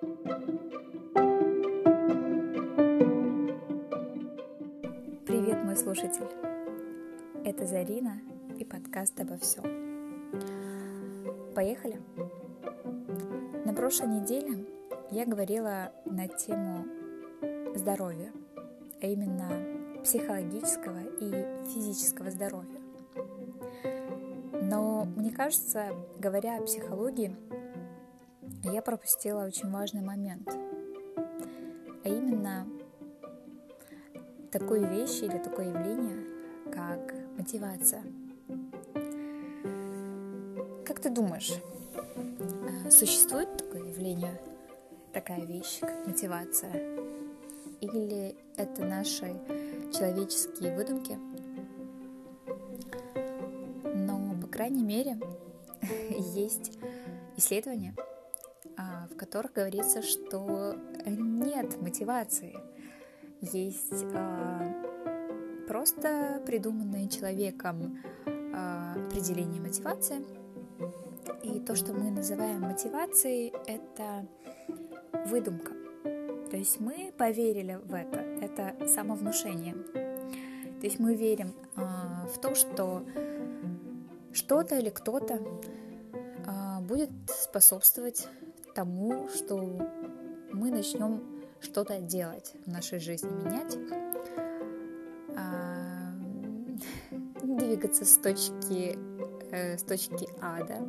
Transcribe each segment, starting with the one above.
Привет, мой слушатель! Это Зарина и подкаст обо всем. Поехали! На прошлой неделе я говорила на тему здоровья, а именно психологического и физического здоровья. Но мне кажется, говоря о психологии, я пропустила очень важный момент, а именно такую вещь или такое явление, как мотивация. Как ты думаешь, а, существует такое явление, такая вещь, как мотивация? Или это наши человеческие выдумки? Но, по крайней мере, есть исследования, а, в которых говорится, что нет мотивации. Есть а, просто придуманное человеком а, определение мотивации. И то, что мы называем мотивацией, это выдумка. То есть мы поверили в это, это самовнушение. То есть мы верим а, в то, что что-то или кто-то а, будет способствовать тому, что мы начнем что-то делать в нашей жизни, менять, а, двигаться с точки, э, с точки А да,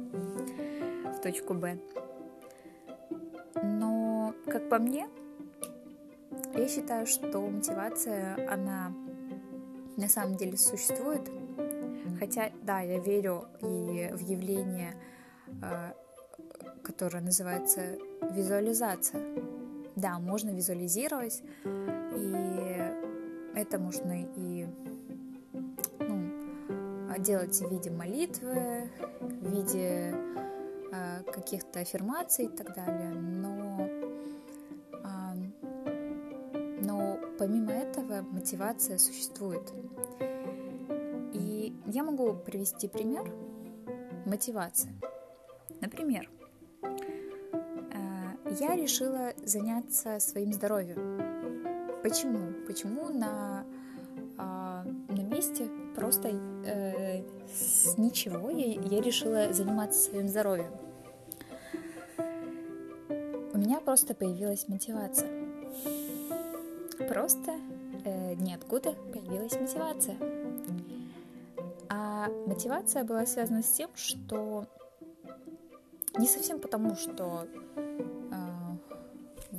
в точку Б. Но, как по мне, я считаю, что мотивация, она на самом деле существует. Хотя, да, я верю и в явление, которое называется визуализация. Да, можно визуализировать, и это можно и ну, делать в виде молитвы, в виде э, каких-то аффирмаций и так далее. Но, э, но помимо этого мотивация существует. И я могу привести пример мотивации. Например, я решила заняться своим здоровьем. Почему? Почему на, а, на месте просто э, с ничего я, я решила заниматься своим здоровьем? У меня просто появилась мотивация. Просто э, ниоткуда появилась мотивация. А мотивация была связана с тем, что не совсем потому, что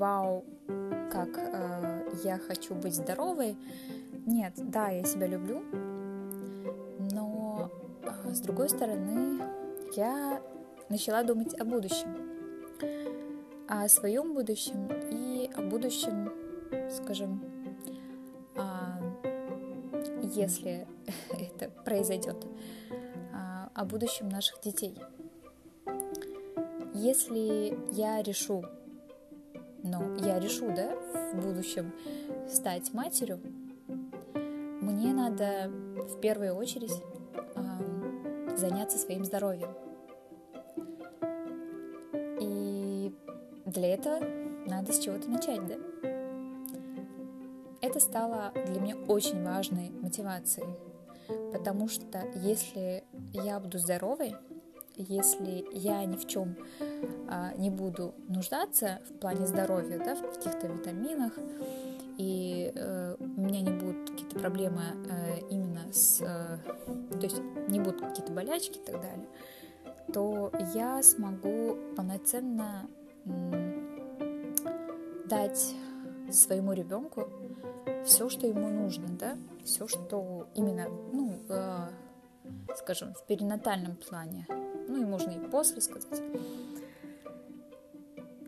вау, как э, я хочу быть здоровой. Нет, да, я себя люблю, но э, с другой стороны, я начала думать о будущем, о своем будущем и о будущем, скажем, э, если это произойдет, э, о будущем наших детей. Если я решу но я решу, да, в будущем стать матерью, мне надо в первую очередь э, заняться своим здоровьем. И для этого надо с чего-то начать, да? Это стало для меня очень важной мотивацией, потому что если я буду здоровой, если я ни в чем а, не буду нуждаться в плане здоровья, да, в каких-то витаминах, и э, у меня не будут какие-то проблемы э, именно с, э, то есть не будут какие-то болячки и так далее, то я смогу полноценно дать своему ребенку все, что ему нужно, да, все, что именно, ну, э, скажем, в перинатальном плане, ну и можно и после сказать.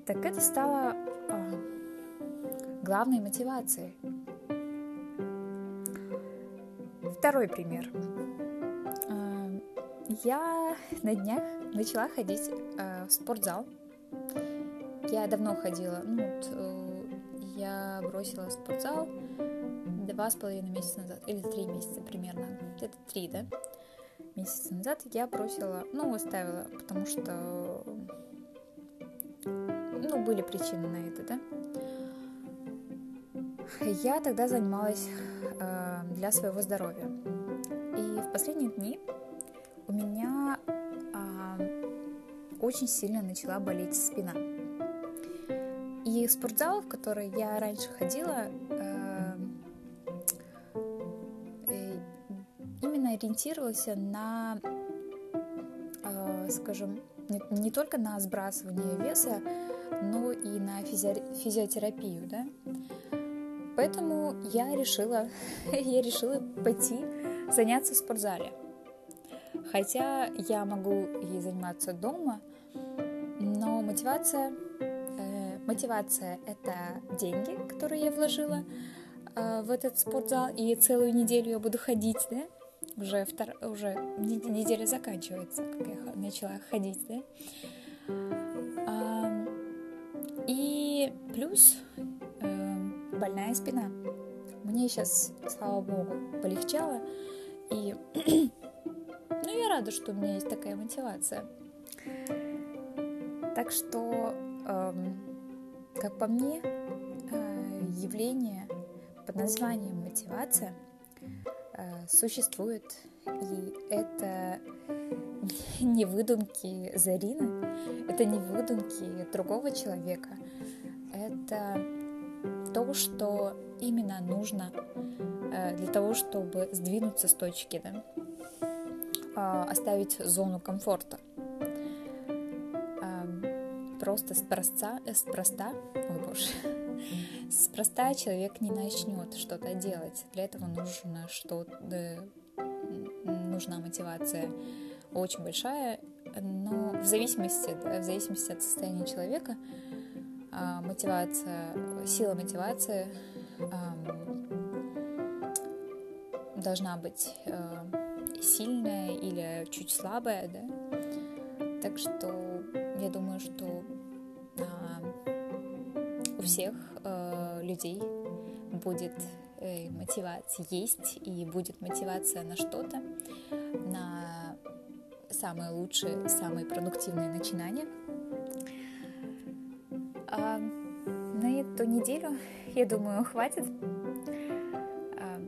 Так это стало э, главной мотивацией. Второй пример. Э, я на днях начала ходить э, в спортзал. Я давно ходила, ну э, я бросила спортзал два с половиной месяца назад, или три месяца примерно, это три, да? Месяца назад я бросила, ну, оставила, потому что, ну, были причины на это, да? Я тогда занималась э, для своего здоровья. И в последние дни у меня э, очень сильно начала болеть спина. И спортзал, в который я раньше ходила, ориентировался на, э, скажем, не только на сбрасывание веса, но и на физи физиотерапию, да. Поэтому я решила, я решила пойти заняться в спортзале. Хотя я могу и заниматься дома, но мотивация, э, мотивация это деньги, которые я вложила э, в этот спортзал, и целую неделю я буду ходить, да? Уже, втор... уже неделя заканчивается, как я начала ходить, да? А, и плюс э, больная спина. Мне сейчас, слава богу, полегчало, и ну, я рада, что у меня есть такая мотивация. Так что, эм, как по мне, э, явление под названием мотивация э, существует, и это не выдумки Зарины, это не выдумки другого человека, это то, что именно нужно э, для того, чтобы сдвинуться с точки, да, э, оставить зону комфорта. Просто спроста, э, спроста, ой боже, спроста человек не начнет что-то делать. Для этого нужно что нужна мотивация очень большая, но в зависимости, в зависимости от состояния человека, а, мотивация, сила мотивации должна быть э, сильная или чуть слабая, да. Так что я думаю, что у всех э, людей будет э, мотивация есть и будет мотивация на что-то, на самые лучшие, самые продуктивные начинания. А на эту неделю, я думаю, хватит. А,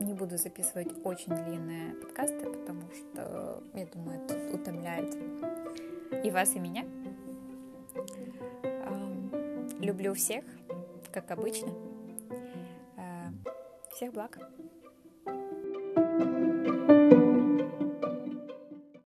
не буду записывать очень длинные подкасты, потому что, я думаю, это утомляет и вас, и меня. Люблю всех, как обычно. Э, всех благ.